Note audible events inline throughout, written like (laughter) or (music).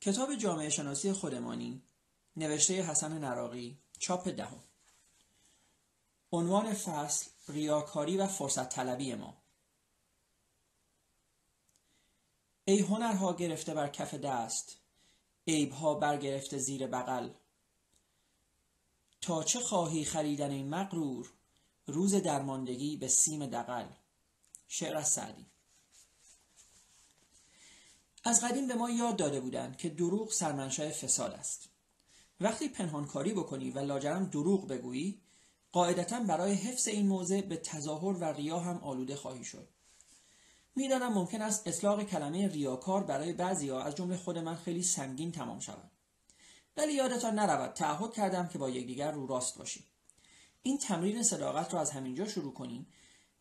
کتاب جامعه شناسی خودمانی نوشته حسن نراقی چاپ دهم. عنوان فصل ریاکاری و فرصت طلبی ما. ای هنرها گرفته بر کف دست عیبها برگرفته زیر بغل. تا چه خواهی خریدن این مغرور روز درماندگی به سیم دقل شعر سعدی. از قدیم به ما یاد داده بودند که دروغ سرمنشأ فساد است. وقتی پنهانکاری بکنی و لاجرم دروغ بگویی قاعدتا برای حفظ این موضع به تظاهر و ریا هم آلوده خواهی شد. می‌دانم ممکن است اطلاق کلمه ریاکار برای بعضیها از جمله خود من خیلی سنگین تمام شود. ولی یادتان نرود تعهد کردم که با یکدیگر رو راست باشیم. این تمرین صداقت را از همینجا شروع کنیم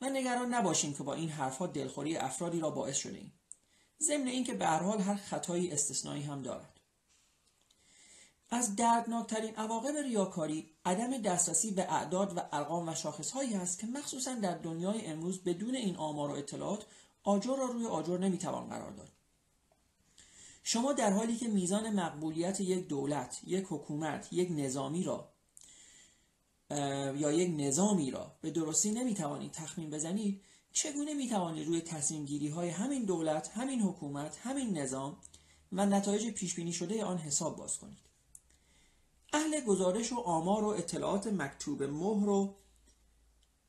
و نگران نباشیم که با این حرفها دلخوری افرادی را باعث شده ایم ضمن اینکه به هر حال هر خطایی استثنایی هم دارد. از دردناکترین عواقب ریاکاری عدم دسترسی به اعداد و ارقام و شاخصهایی است که مخصوصا در دنیای امروز بدون این آمار و اطلاعات آجر را روی آجر نمی‌توان قرار داد. شما در حالی که میزان مقبولیت یک دولت یک حکومت یک نظامی را یا یک نظامی را به درستی نمی‌توانید تخمین بزنید چگونه می‌توانید روی تصمیم گیری های همین دولت همین حکومت همین نظام و نتایج پیش بینی شده آن حساب باز کنید اهل گزارش و آمار و اطلاعات مکتوب مهر و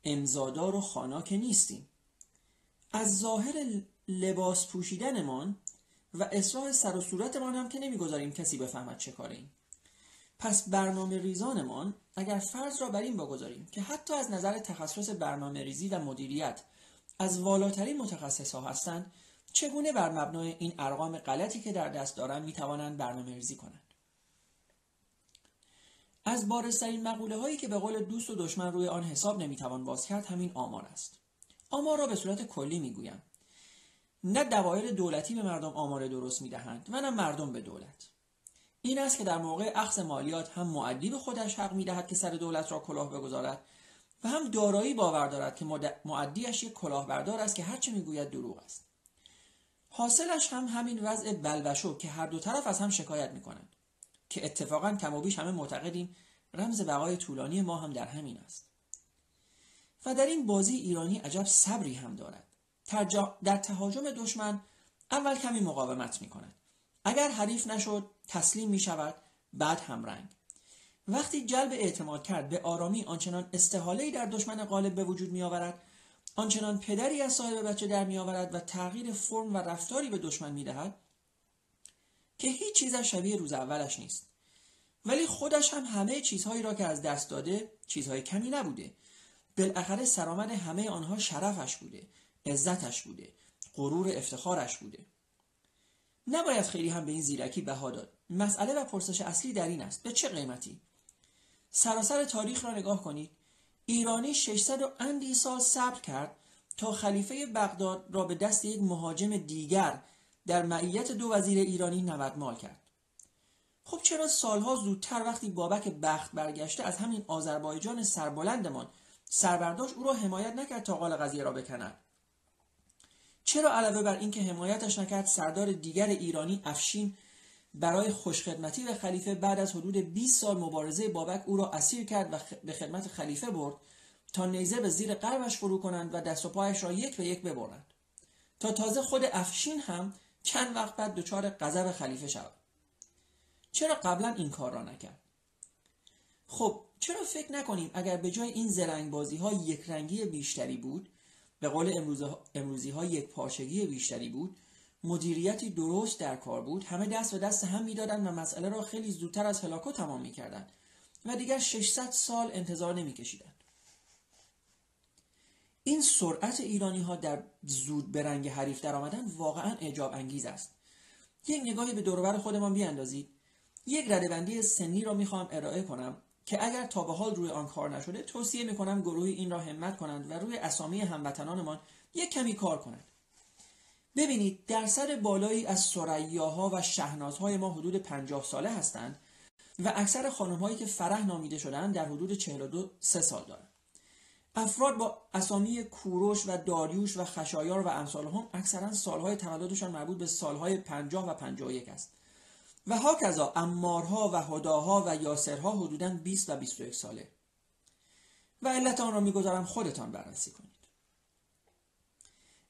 امزادار و خانا که نیستیم از ظاهر لباس پوشیدنمان و اصلاح سر و صورتمان هم که نمی‌گذاریم کسی بفهمد چه کاره ایم. پس برنامه ریزانمان اگر فرض را بر این بگذاریم که حتی از نظر تخصص برنامه ریزی و مدیریت از والاترین متخصص ها هستند چگونه بر مبنای این ارقام غلطی که در دست دارند می‌توانند برنامه ریزی کنند؟ از بارسترین مقوله هایی که به قول دوست و دشمن روی آن حساب نمی‌توان باز کرد همین آمار است. آمار را به صورت کلی می‌گویم. نه دوایر دولتی به مردم آمار درست می‌دهند و نه مردم به دولت. این است که در موقع اخذ مالیات هم معدی به خودش حق می‌دهد که سر دولت را کلاه بگذارد و هم دارایی باور دارد که معدیش یک کلاهبردار است که هرچه می‌گوید دروغ است. حاصلش هم همین وضع بلوشو که هر دو طرف از هم شکایت می‌کنند که اتفاقا کم و بیش همه معتقدیم رمز بقای طولانی ما هم در همین است. و در این بازی ایرانی عجب صبری هم دارد. در تهاجم دشمن اول کمی مقاومت می کند اگر حریف نشد تسلیم می شود بعد هم رنگ. وقتی جلب اعتماد کرد به آرامی آنچنان استحاله در دشمن غالب به وجود می آورد آنچنان پدری از صاحب بچه در می آورد و تغییر فرم و رفتاری به دشمن می دهد که هیچ چیزش شبیه روز اولش نیست. ولی خودش هم همه چیزهایی را که از دست داده چیزهای کمی نبوده. بالاخره سرآمد همه آنها شرفش بوده عزتش بوده غرور افتخارش بوده. نباید خیلی هم به این زیرکی بها داد. مسئله و پرسش اصلی در این است. به چه قیمتی؟ سراسر تاریخ را نگاه کنید. ایرانی 600 و اندی سال صبر کرد تا خلیفه بغداد را به دست یک مهاجم دیگر در معیت دو وزیر ایرانی نودمال کرد. خب چرا سالها زودتر وقتی بابک بخت برگشته از همین آذربایجان سربلندمان سربرداشت او را حمایت نکرد تا قال قضیه را بکند چرا علاوه بر اینکه حمایتش نکرد سردار دیگر ایرانی افشین برای خوشخدمتی به خلیفه بعد از حدود 20 سال مبارزه بابک او را اسیر کرد و به خدمت خلیفه برد تا نیزه به زیر قلبش فرو کنند و دست و پایش را یک به یک ببرند. تا تازه خود افشین هم چند وقت بعد دچار غضب خلیفه شود. چرا قبلا این کار را نکرد؟ خب چرا فکر نکنیم اگر به جای این زرنگ بازی ها یک رنگی بیشتری بود به قول امروزی ها یک پارچگی بیشتری بود مدیریتی درست در کار بود. همه دست به دست هم می‌دادند و مسئله را خیلی زودتر از هلاکو تمام می‌کردند و دیگر 600 سال انتظار نمیکشیدند این سرعت ایرانی ها در زود به رنگ حریف در آمدن واقعا اعجاب انگیز است. یک نگاهی به دوربر خودمان بیاندازید. یک ردبندی سنی را می‌خواهم ارائه کنم که اگر تا به حال روی آن کار نشده توصیه می‌کنم گروهی این را همت کنند و روی اسامی هموطنانمان یک کمی کار کنند. ببینید درصد بالایی از سریاها و شهنازهای ما حدود پنجاه ساله هستند و اکثر خانمهایی که فرح نامیده شدند در حدود 42 سه سال دارند افراد با اسامی کوروش و داریوش و خشایار و امثال هم اکثرا سالهای تولدشان مربوط به سالهای پنجاه و پنجاه یک است. و هاکذا امارها و هداها و یاسرها حدودا 20 و 21 ساله. و علت آن را می‌گذارم خودتان بررسی کنید.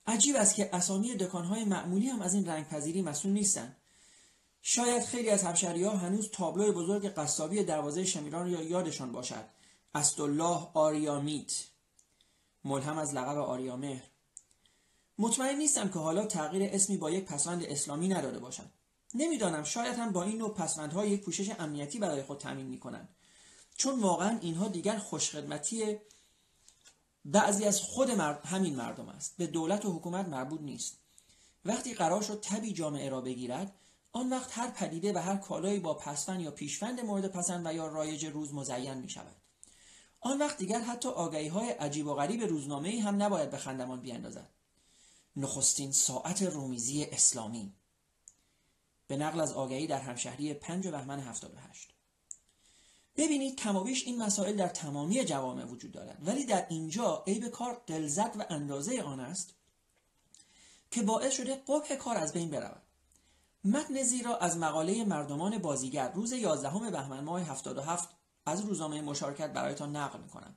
عجیب است که اسامی دکانهای معمولی هم از این رنگ پذیری مسئول نیستند شاید خیلی از همشهری ها هنوز تابلو بزرگ قصابی دروازه شمیران را یادشان باشد. استالله آریامیت. ملهم از لقب آریامهر. مطمئن نیستم که حالا تغییر اسمی با یک پسوند اسلامی نداده باشد نمی‌دانم شاید هم با این نوع پسوندها یک پوشش امنیتی برای خود تامین می‌کنند. چون واقعا اینها دیگر خوشخدمتی بعضی از خود مرد همین مردم است. به دولت و حکومت مربوط نیست. وقتی قرار شد تبی جامعه را بگیرد آن وقت هر پدیده و هر کالایی با پسفند یا پیشفند مورد پسند و یا رایج روز مزین می شود آن وقت دیگر حتی آگهی های عجیب و غریب روزنامه هم نباید به خندمان بیاندازد. نخستین ساعت رومیزی اسلامی. به نقل از آگهی در همشهری 5 بهمن 78 ببینید کمابیش این مسائل در تمامی جوامع وجود دارد. ولی در اینجا عیب کار دلزد و اندازه آن است که باعث شده قبح کار از بین برود. متن زیرا از مقاله مردمان بازیگر روز 11 بهمن ماه 77 از روزنامه مشارکت برایتان نقل می‌کنم.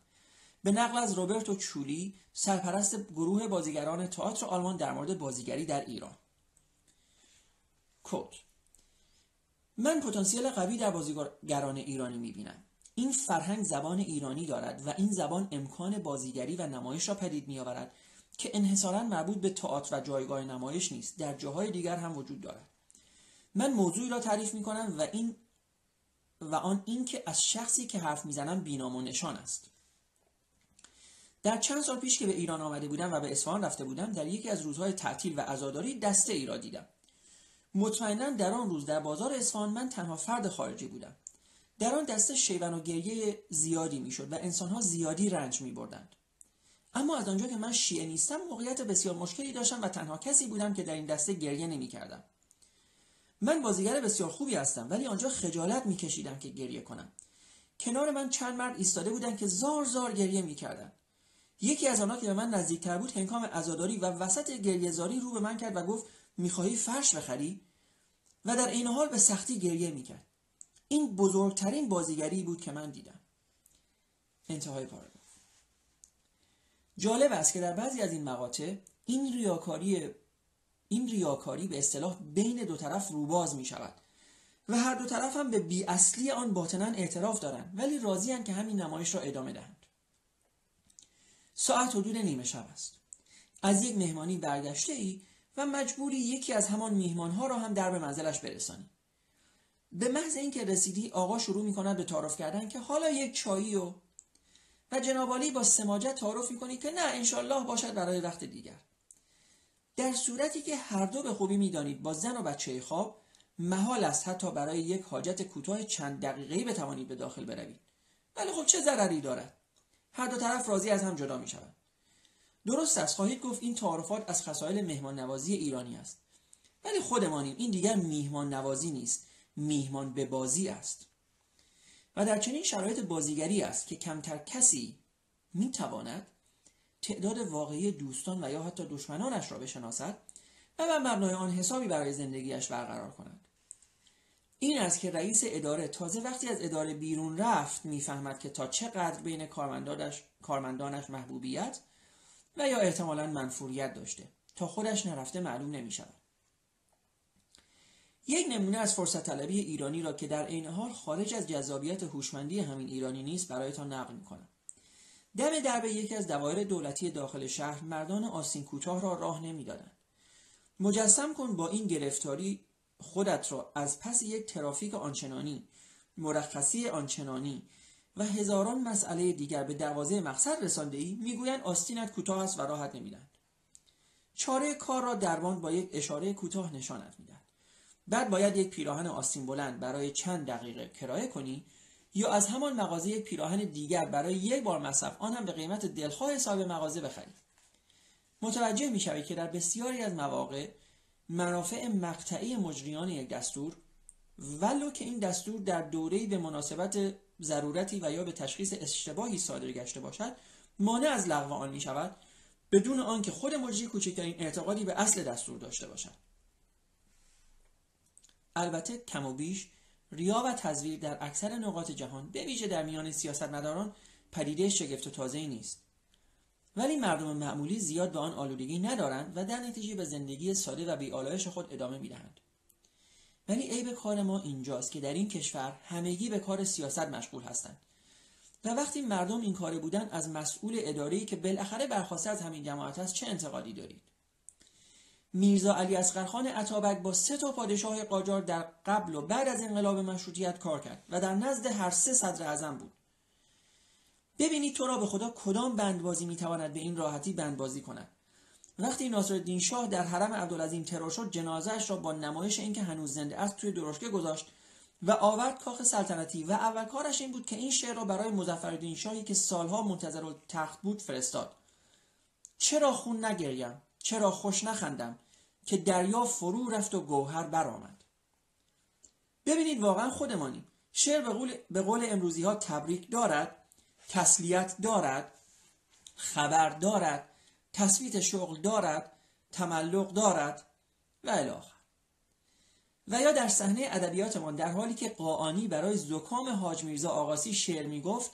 به نقل از روبرتو چولی سرپرست گروه بازیگران تئاتر آلمان در مورد بازیگری در ایران. کود من پتانسیل قوی در بازیگران ایرانی می‌بینم. این فرهنگ زبان ایرانی دارد و این زبان امکان بازیگری و نمایش را پدید میآورد که انحصارا مربوط به تئاتر و جایگاه نمایش نیست در جاهای دیگر هم وجود دارد. من موضوعی را تعریف می کنم و این و آن این که از شخصی که حرف می‌زنم بینام و نشان است. در چند سال پیش که به ایران آمده بودم و به اصفهان رفته بودم در یکی از روزهای تعطیل و عزاداری دسته ای را دیدم. مطمئنا در آن روز در بازار اصفهان من تنها فرد خارجی بودم در آن دسته شیون و گریه زیادی می‌شد و انسانها زیادی رنج می بردند. اما از آنجا که من شیعه نیستم موقعیت بسیار مشکلی داشتم و تنها کسی بودم که در این دسته گریه نمی کردم. من بازیگر بسیار خوبی هستم ولی آنجا خجالت میکشیدم که گریه کنم کنار من چند مرد ایستاده بودند که زار زار گریه می‌کردند یکی از آنها که به من نزدیکتر بود هنگام عزاداری و وسط گریه زاری رو به من کرد و گفت می‌خواهی فرش بخری؟ و در این حال به سختی گریه می‌کرد. این بزرگترین بازیگری بود که من دیدم. انتهای پاراگراف جالب است که در بعضی از این مقاطع این ریاکاری این ریاکاری به اصطلاح بین دو طرف روباز می شود و هر دو طرف هم به بی اصلی آن باطنا اعتراف دارند ولی راضی که همین نمایش را ادامه دهند. ساعت حدود نیمه شب است. از یک مهمانی برگشته ای و مجبوری یکی از همان میهمانها را هم در به منزلش برسانی. به محض اینکه رسیدی آقا شروع می کند به تعارف کردن که حالا یک چایی و و جنابالی با سماجت تعارف می که نه انشالله باشد برای وقت دیگر. در صورتی که هر دو به خوبی می‌دانید با زن و بچه خواب محال است حتی برای یک حاجت کوتاه چند دقیقه بتوانید به داخل بروید. ولی خب چه ضرری دارد؟ هر دو طرف راضی از هم جدا می شود درست است. خواهید گفت این تعارفات از خصایل مهمان نوازی ایرانی است. ولی خودمانیم این دیگر میهمان نوازی نیست. میهمان به بازی است. و در چنین شرایط بازیگری است که کمتر کسی می‌تواند تعداد واقعی دوستان و یا حتی دشمنانش را بشناسد و بر مبنای آن حسابی برای زندگیش برقرار کند. این است که رئیس اداره تازه وقتی از اداره بیرون رفت می‌فهمد که تا چقدر بین کارمندانش, محبوبیت و یا احتمالا منفوریت داشته تا خودش نرفته معلوم نمی شود. یک نمونه از فرصت طلبی ایرانی را که در این حال خارج از جذابیت هوشمندی همین ایرانی نیست برایتان نقل می کنم. دم درب یکی از دوایر دولتی داخل شهر مردان آسین کوتاه را راه نمی‌دادند مجسم کن با این گرفتاری خودت را از پس یک ترافیک آنچنانی مرخصی آنچنانی و هزاران مسئله دیگر به دروازه مقصد رسانده ای می‌گویند آستینت کوتاه است و راحت نمیدن چاره کار را دربان با یک اشاره کوتاه نشانت می‌دهد. بعد باید یک پیراهن آستین بلند برای چند دقیقه کرایه کنی یا از همان مغازه یک پیراهن دیگر برای یک بار مصرف آن هم به قیمت دلخواه حساب مغازه بخرید. متوجه می‌شوید که در بسیاری از مواقع منافع مقطعی مجریان یک دستور ولو که این دستور در دوره‌ای به مناسبت ضرورتی و یا به تشخیص اشتباهی صادر گشته باشد مانع از لغو آن می شود بدون آنکه خود مجری کوچکترین اعتقادی به اصل دستور داشته باشد. البته کم و بیش ریا و تزویر در اکثر نقاط جهان به ویژه در میان سیاستمداران پدیده شگفت و تازه نیست. ولی مردم معمولی زیاد به آن آلودگی ندارند و در نتیجه به زندگی ساده و بیالایش خود ادامه می‌دهند. ولی عیب کار ما اینجاست که در این کشور همگی به کار سیاست مشغول هستند. و وقتی مردم این کاره بودن از مسئول اداری که بالاخره برخواسته از همین جماعت است چه انتقادی دارید؟ میرزا علی اصغرخان عطابک با سه تا پادشاه قاجار در قبل و بعد از انقلاب مشروطیت کار کرد و در نزد هر سه صدر اعظم بود. ببینید تو را به خدا کدام بندبازی می‌تواند به این راحتی بندبازی کند. وقتی ناصرالدین شاه در حرم عبدالعظیم ترور شد جنازهاش را با نمایش اینکه هنوز زنده است توی درشکه گذاشت و آورد کاخ سلطنتی و اول کارش این بود که این شعر را برای مظفرالدین شاهی که سالها منتظر تخت بود فرستاد. چرا خون نگریم؟ چرا خوش نخندم که دریا فرو رفت و گوهر برآمد؟ ببینید واقعا خودمانیم شعر به قول, به قول امروزی ها تبریک دارد تسلیت دارد خبر دارد. تصویت شغل دارد تملق دارد و الاخر و یا در صحنه ادبیاتمان در حالی که قاانی برای زکام حاج میرزا آقاسی شعر می‌گفت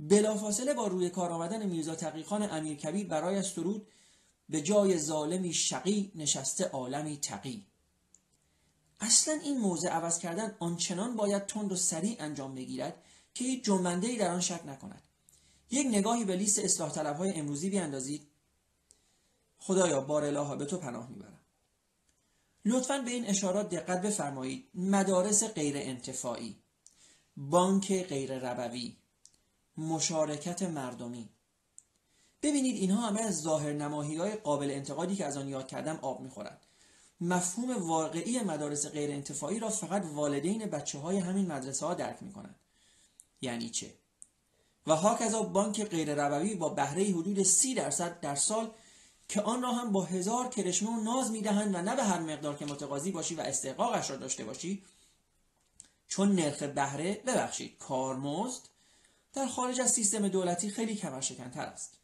بلافاصله با روی کار آمدن میرزا تقیخان امیر کبیر برای سرود به جای ظالمی شقی نشسته عالمی تقی. اصلا این موضع عوض کردن آنچنان باید تند و سریع انجام بگیرد که هیچ جنبنده ای در آن شک نکند. یک نگاهی به لیست اصلاح طلب های امروزی بیاندازید. خدایا بار الها به تو پناه می‌برم. لطفا به این اشارات دقت بفرمایید. مدارس غیر انتفاعی بانک غیر ربوی مشارکت مردمی. ببینید اینها همه از ظاهر نماهی های قابل انتقادی که از آن یاد کردم آب می‌خورند مفهوم واقعی مدارس غیر انتفاعی را فقط والدین بچه های همین مدرسه ها درک می‌کنند. یعنی چه؟ و هاکذا بانک غیر ربوی با بهره حدود سی درصد در سال که آن را هم با هزار کرشمه و ناز می‌دهند و نه به هر مقدار که متقاضی باشی و استحقاقش را داشته باشی. چون نرخ بهره ببخشید کارمزد در خارج از سیستم دولتی خیلی کمرشکنتر است.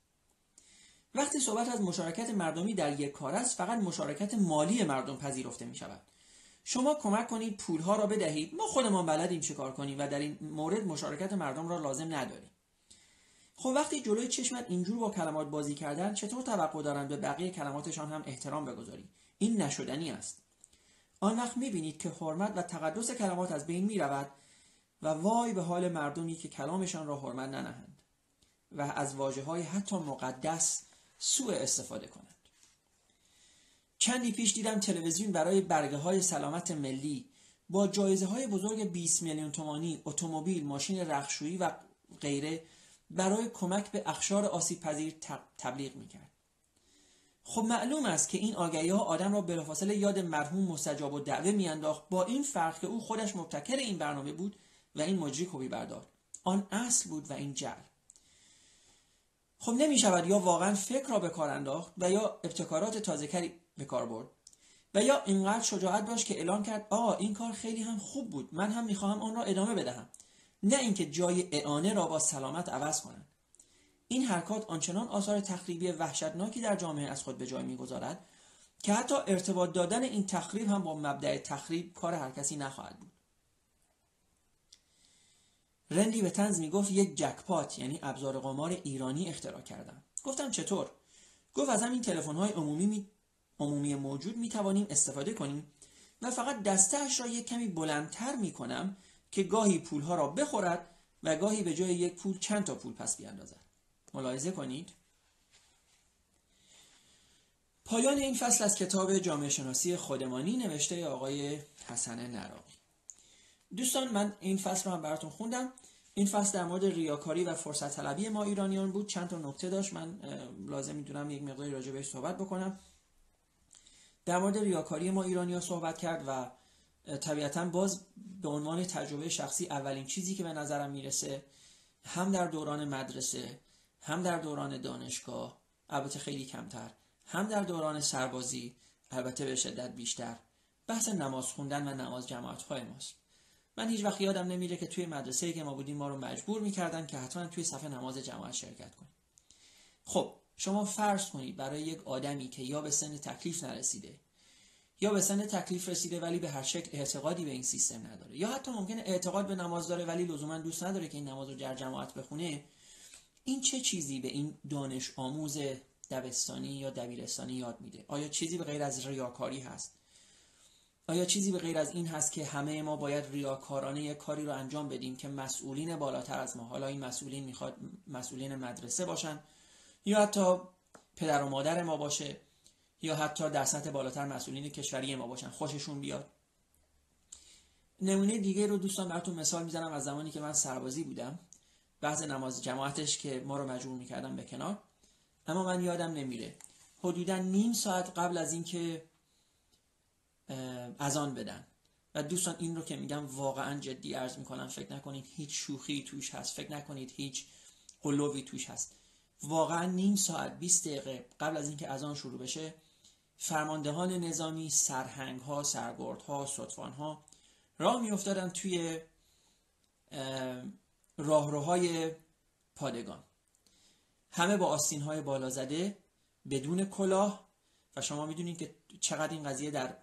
وقتی صحبت از مشارکت مردمی در یک کار است فقط مشارکت مالی مردم پذیرفته می شود شما کمک کنید پولها را بدهید. ما خودمان بلدیم چه کار کنیم و در این مورد مشارکت مردم را لازم نداریم. خب وقتی جلوی چشمت اینجور با کلمات بازی کردن چطور توقع دارند به بقیه کلماتشان هم احترام بگذاری؟ این نشدنی است. آن وقت می‌بینید که حرمت و تقدس کلمات از بین می‌رود و وای به حال مردمی که کلامشان را حرمت ننهند و از واجه های حتی مقدس سوء استفاده کنند. چندی پیش دیدم تلویزیون برای برگه های سلامت ملی با جایزه های بزرگ 20 میلیون تومانی اتومبیل ماشین رخشویی و غیره برای کمک به اخشار آسیب پذیر تبلیغ می‌کرد. خب معلوم است که این آگهی ها آدم را بلافاصله یاد مرحوم مستجاب و دعوه میانداخت. با این فرق که او خودش مبتکر این برنامه بود و این مجری کبی بردار آن اصل بود و این جل خب نمی شود یا واقعا فکر را به کار انداخت و یا ابتکارات تازهکری به کار برد و یا اینقدر شجاعت داشت که اعلام کرد آقا این کار خیلی هم خوب بود. من هم می‌خواهم آن را ادامه بدهم. نه اینکه جای اعانه را با سلامت عوض کنند. این حرکات آنچنان آثار تخریبی وحشتناکی در جامعه از خود به جای می‌گذارد که حتی ارتباط دادن این تخریب هم با مبدع تخریب کار هر کسی نخواهد بود. رندی به تنز می‌گفت یک جکپات یعنی ابزار قمار ایرانی اختراع کردم. گفتم چطور؟ گفت از همین تلفن های عمومی می... عمومی موجود می توانیم استفاده کنیم و فقط دستهش را یک کمی بلندتر می کنم که گاهی پولها را بخورد و گاهی به جای یک پول چند تا پول پس بیاندازد. ملاحظه کنید. پایان این فصل از کتاب جامعه شناسی خودمانی نوشته آقای حسن نراقی. دوستان من این فصل رو هم براتون خوندم. این فصل در مورد ریاکاری و فرصت طلبی ما ایرانیان بود. چند تا نکته داشت. من لازم می‌دونم یک مقداری راجع بهش صحبت بکنم. در مورد ریاکاری ما ایرانی صحبت کرد و طبیعتا باز به عنوان تجربه شخصی اولین چیزی که به نظرم می‌رسه هم در دوران مدرسه هم در دوران دانشگاه البته خیلی کمتر هم در دوران سربازی البته به شدت بیشتر بحث نماز خوندن و نماز جماعت های ماست. من هیچ وقت یادم نمیره که توی مدرسه که ما بودیم ما رو مجبور می‌کردن که حتما توی صفحه نماز جماعت شرکت کنیم. خب شما فرض کنید برای یک آدمی که یا به سن تکلیف نرسیده یا به سن تکلیف رسیده ولی به هر شکل اعتقادی به این سیستم نداره. یا حتی ممکنه اعتقاد به نماز داره ولی لزوما دوست نداره که این نماز رو در جماعت بخونه. این چه چیزی به این دانش آموز دبستانی یا دبیرستانی یاد میده؟ آیا چیزی به غیر از ریاکاری هست؟ آیا چیزی به غیر از این هست که همه ما باید ریاکارانه یک کاری رو انجام بدیم که مسئولین بالاتر از ما حالا این مسئولین می‌خواد مسئولین مدرسه باشن یا حتی پدر و مادر ما باشه؟ یا حتی در سطح بالاتر مسئولین کشوری ما باشن. خوششون بیاد. نمونه دیگه رو دوستان براتون مثال می‌زنم از زمانی که من سربازی بودم. بعض نماز جماعتش که ما رو مجبور می‌کردم به کنار. اما من یادم نمیره. حدودا نیم ساعت قبل از اینکه اذان بدن. و دوستان این رو که میگم واقعا جدی عرض می‌کنم فکر نکنید هیچ شوخی توش هست. فکر نکنید هیچ قلوبی توش هست. واقعا نیم ساعت 20 دقیقه قبل از اینکه اذان شروع بشه فرماندهان نظامی سرهنگ ها سرگرد ها سطفان ها راه میافتادن توی راهروهای پادگان. همه با آستین های بالا زده بدون کلاه و شما می‌دونید که چقدر این قضیه در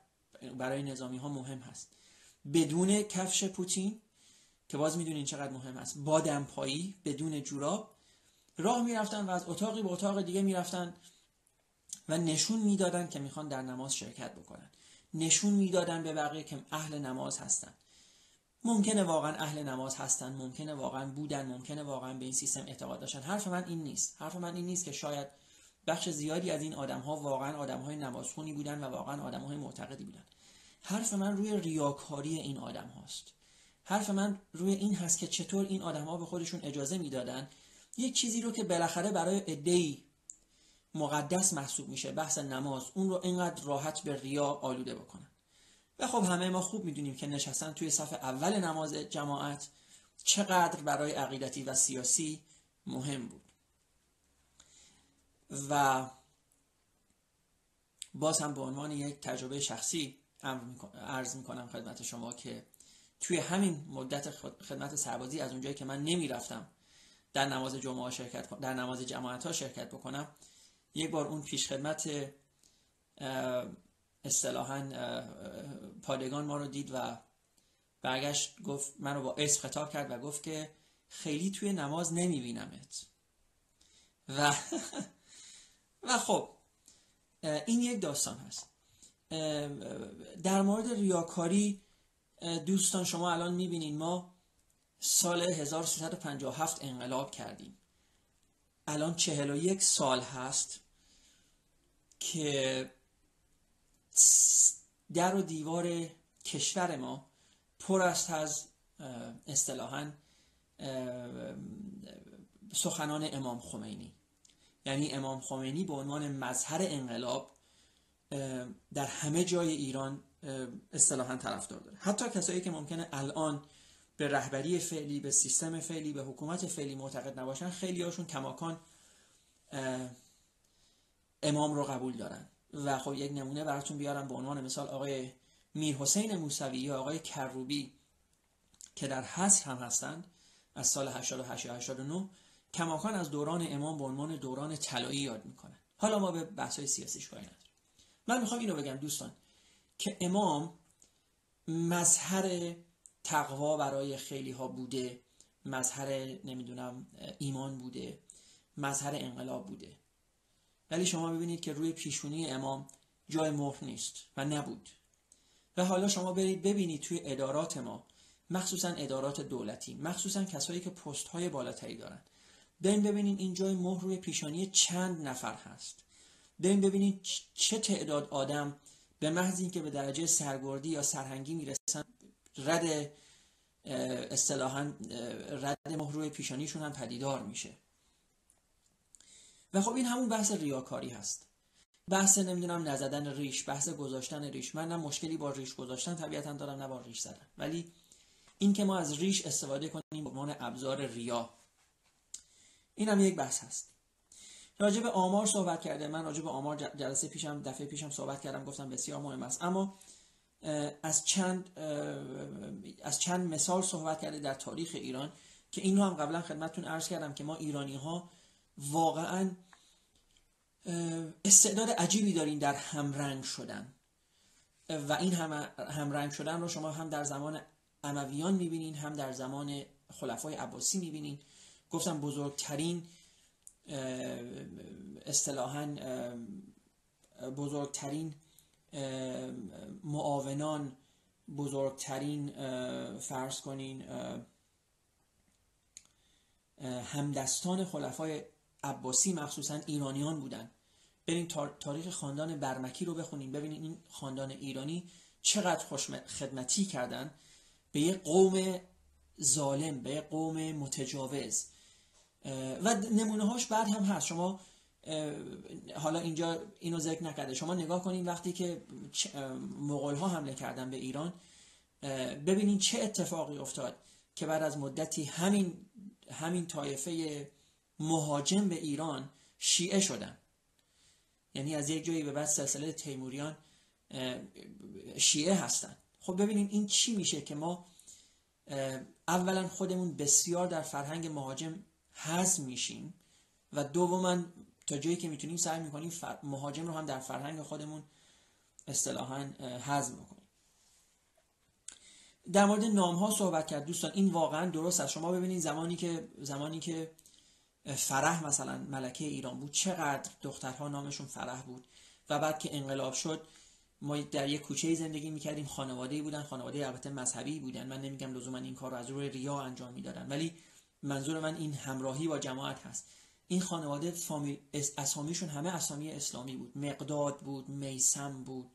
برای نظامی ها مهم هست. بدون کفش پوتین که باز می‌دونین چقدر مهم هست با دمپایی بدون جوراب راه می‌رفتن و از اتاقی به اتاق دیگه می‌رفتن. و نشون می‌دادن که می‌خوان در نماز شرکت بکنن. نشون می‌دادن به بقیه که اهل نماز هستن. ممکنه واقعا اهل نماز هستن ممکنه واقعا بودن ممکنه واقعا به این سیستم اعتقاد داشتن. حرف من این نیست. حرف من این نیست که شاید بخش زیادی از این آدم ها واقعا آدم های نمازخونی بودن و واقعا آدم های معتقدی بودن. حرف من روی ریاکاری این آدم هاست. حرف من روی این هست که چطور این آدم ها به خودشون اجازه می‌دادن یک چیزی رو که بالاخره برای عده‌ای مقدس محسوب میشه بحث نماز. اون رو اینقدر راحت به ریا آلوده بکنن و خب همه ما خوب می‌دونیم که نشستن توی صف اول نماز جماعت چقدر برای عقیدتی و سیاسی مهم بود. و باز هم به عنوان یک تجربه شخصی عرض می‌کنم خدمت شما که توی همین مدت خدمت سربازی از اونجایی که من نمی‌رفتم در نماز جمعه شرکت در نماز جماعت ها شرکت بکنم یک بار اون پیش خدمت اصطلاحا پادگان ما رو دید و برگشت گفت من رو با اسم خطاب کرد و گفت که خیلی توی نماز نمیبینمت. و (laughs) و خب این یک داستان هست. در مورد ریاکاری دوستان شما الان می‌بینین ما سال 1357 انقلاب کردیم. الان 41 سال هست که در و دیوار کشور ما پر است از اصطلاحا سخنان امام خمینی. یعنی امام خمینی به عنوان مظهر انقلاب در همه جای ایران اصطلاحا طرفدار داره. حتی کسایی که ممکنه الان به رهبری فعلی به سیستم فعلی به حکومت فعلی معتقد نباشن خیلی هاشون کماکان امام رو قبول دارن. و خب یک نمونه براتون بیارم به عنوان مثال آقای میر حسین موسوی یا آقای کروبی که در حصر هم هستند از سال 88 یا 89 کماکان از دوران امام به عنوان دوران طلایی یاد می‌کنن. حالا ما به بحث های سیاسیش کاری نداریم. من می‌خوام اینو بگم دوستان که امام مظهر تقوا برای خیلی ها بوده مظهر نمی‌دونم ایمان بوده مظهر انقلاب بوده. ولی شما ببینید که روی پیشونی امام جای مهر نیست و نبود. و حالا شما برید ببینید توی ادارات ما مخصوصا ادارات دولتی مخصوصا کسایی که پست های بالاتری دارن. برین ببینید این جای مهر روی پیشانی چند نفر هست. برین ببینید چه تعداد آدم به محض اینکه به درجه سرگردی یا سرهنگی می‌رسن. رد اصطلاحا رد مهر روی پیشانیشون هم پدیدار میشه. و خب این همون بحث ریاکاری هست. بحث نمی‌دونم نزدن ریش بحث گذاشتن ریش. من نه مشکلی با ریش گذاشتن طبیعتا دارم نه با ریش زدن. ولی این که ما از ریش استفاده کنیم به عنوان ابزار ریا. این هم یک بحث هست. راجع به آمار صحبت کرده من راجع به آمار جلسه پیشم دفعه پیشم صحبت کردم گفتم بسیار مهم است. اما از چند از چند مثال صحبت کرده در تاریخ ایران که اینو هم قبلا خدمتتون عرض کردم که ما ایرانی ها واقعا استعداد عجیبی داریم در همرنگ شدن. و این هم, هم رنگ شدن رو شما هم در زمان امویان می‌بینین هم در زمان خلفای عباسی می‌بینین. گفتم بزرگترین اصطلاحا بزرگترین معاونان بزرگترین فرض کنین همدستان خلفای عباسی مخصوصا ایرانیان بودن. بریم تاریخ خاندان برمکی رو بخونیم ببینید این خاندان ایرانی چقدر خوش خدمتی کردن به یه قوم ظالم به یه قوم متجاوز. و نمونه هاش بعد هم هست. شما حالا اینجا اینو ذکر نکرده. شما نگاه کنید وقتی که مغول ها حمله کردن به ایران ببینید چه اتفاقی افتاد که بعد از مدتی همین همین طایفه مهاجم به ایران شیعه شدن. یعنی از یک جایی به بعد سلسله تیموریان شیعه هستن. خب ببینیم این چی میشه که ما اولا خودمون بسیار در فرهنگ مهاجم هضم میشیم و دوما تا جایی که می‌تونیم سعی می‌کنیم مهاجم رو هم در فرهنگ خودمون اصطلاحا هضم کنیم در مورد نام ها صحبت کرد. دوستان این واقعا درست است. شما ببینید زمانی که زمانی که فرح مثلا ملکه ایران بود چقدر دخترها نامشون فرح بود و بعد که انقلاب شد ما در یک کوچه زندگی می‌کردیم. خانواده بودن. خانواده البته مذهبی بودن. من نمیگم لزوما این کار رو از روی ریا انجام می‌دادن. ولی منظور من این همراهی با جماعت هست. این خانواده فامیل اسامیشون همه اسامی اسلامی بود. مقداد بود میسم بود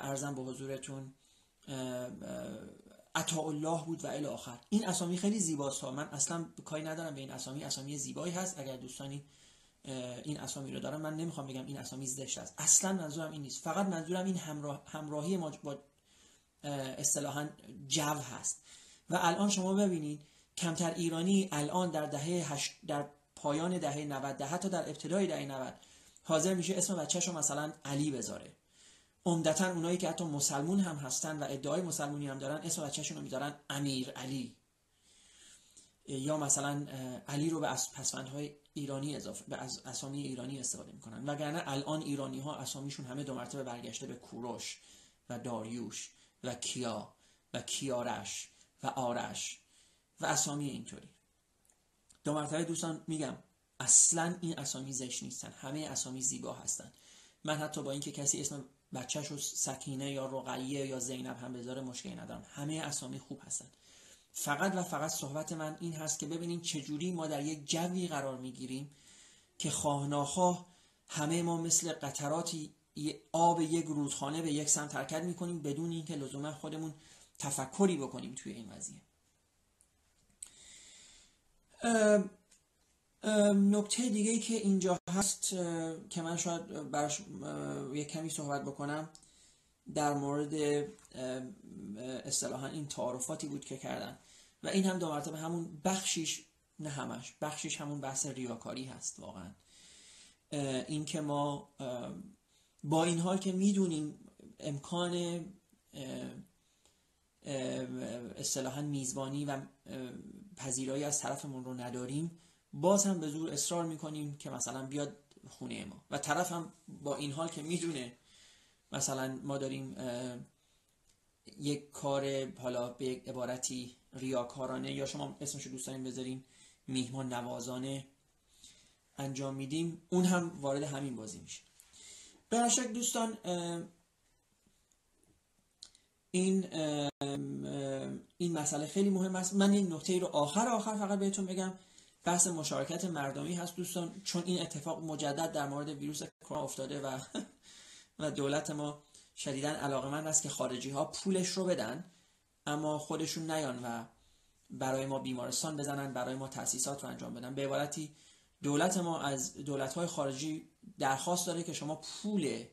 ارزم به حضورتون عطا الله بود و الی آخر. این اسامی خیلی زیباست ها. من اصلا کاری ندارم به این اسامی. اسامی زیبایی هست. اگر دوستانی این اسامی رو دارم من نمی‌خوام بگم این اسامی زشت است. اصلا منظورم این نیست. فقط منظورم این همراه همراهی ما با اصطلاحا جو هست. و الان شما ببینید کمتر ایرانی الان در دهه هشت در پایان دهه 90 حتی در ابتدای دهه 90 حاضر میشه اسم بچه‌ش رو مثلا علی بذاره. عمدتا اونایی که حتی مسلمون هم هستن و ادعای مسلمونی هم دارن اسم بچه‌شون رو می‌ذارن امیر علی. یا مثلا علی رو به پسوندهای ایرانی اضافه به اسامی ایرانی استفاده می‌کنن. وگرنه الان ایرانی ها اسامیشون همه دو مرتبه برگشته به کوروش و داریوش و کیا و کیارش و آرش و اسامی اینطوری. دو مرتبه دوستان میگم اصلا این اسامی زشت نیستن. همه اسامی زیبا هستن. من حتی با اینکه کسی اسم بچهش رو سکینه یا رقیه یا زینب هم بذاره مشکلی ندارم. همه اسامی خوب هستن. فقط و فقط صحبت من این هست که ببینیم چجوری ما در یک جوی قرار می‌گیریم که خواهناخواه همه ما مثل قطراتی آب یک رودخانه به یک سمت حرکت می‌کنیم بدون اینکه لزوما خودمون تفکری بکنیم توی این قضیه نکته دیگه که اینجا هست که من شاید برش یک کمی صحبت بکنم در مورد اصطلاحا این تعارفاتی بود که کردن. و این هم دو مرتبه همون بخشیش نه همش بخشیش همون بحث ریاکاری هست واقعا. این که ما با این حال که می‌دونیم امکان اصطلاحا میزبانی و پذیرایی از طرفمون رو نداریم باز هم به زور اصرار می‌کنیم که مثلا بیاد خونه ما. و طرف هم با این حال که می‌دونه مثلا ما داریم یک کار حالا به یک عبارتی ریاکارانه یا شما اسمش دوست داریم بذاریم میهمان نوازانه انجام میدیم. اون هم وارد همین بازی میشه. به دوستان این این مسئله خیلی مهم است. من این نکته رو آخر آخر فقط بهتون بگم. بحث مشارکت مردمی هست دوستان چون این اتفاق مجدد در مورد ویروس کرونا افتاده و (laughs) و دولت ما شدیدا علاقه من است که خارجی ها پولش رو بدن اما خودشون نیان و برای ما بیمارستان بزنن برای ما تاسیسات رو انجام بدن. به عبارتی دولت ما از دولت های خارجی درخواست داره که شما پول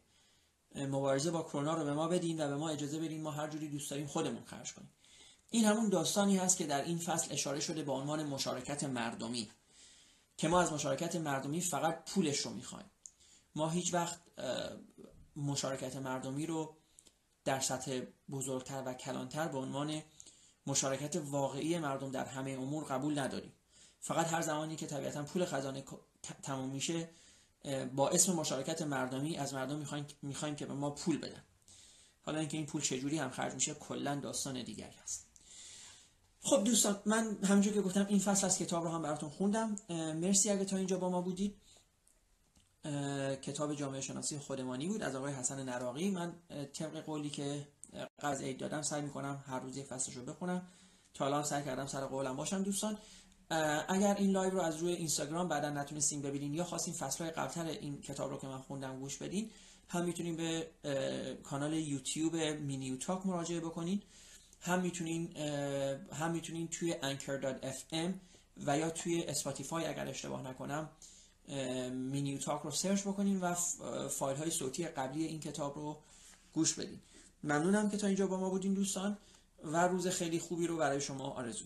مبارزه با کرونا رو به ما بدین و به ما اجازه بدین ما هر جوری دوست داریم خودمون خرج کنیم. این همون داستانی هست که در این فصل اشاره شده به عنوان مشارکت مردمی که ما از مشارکت مردمی فقط پولش رو می‌خوایم. ما هیچ وقت مشارکت مردمی رو در سطح بزرگتر و کلانتر به عنوان مشارکت واقعی مردم در همه امور قبول نداریم. فقط هر زمانی که طبیعتا پول خزانه تموم میشه با اسم مشارکت مردمی از مردم می‌خوایم, که به ما پول بدن. حالا اینکه این پول چجوری هم خرج میشه کلا داستان دیگری هست خب دوستان من همونجور که گفتم این فصل از کتاب رو هم براتون خوندم. مرسی اگه تا اینجا با ما بودید. کتاب جامعه شناسی خودمانی بود از آقای حسن نراقی. من طبق قولی که قبل عید دادم سعی می‌کنم هر روز یک فصلش رو بخونم. تا الان سعی کردم سر قولم باشم دوستان. اگر این live رو از روی اینستاگرام بعدا نتونستین ببینین یا خواستین فصلهای قبلتر این کتاب رو که من خوندم گوش بدین هم می‌تونین به کانال یوتیوب مینیو تاک مراجعه بکنین هم می‌تونین هم می‌تونین توی anchor.fm و یا توی Spotify اگر اشتباه نکنم مینیو تاک رو search بکنین و فایل های صوتی قبلی این کتاب رو گوش بدین. ممنونم که تا اینجا با ما بودین دوستان و روز خیلی خوبی رو برای شما آرزو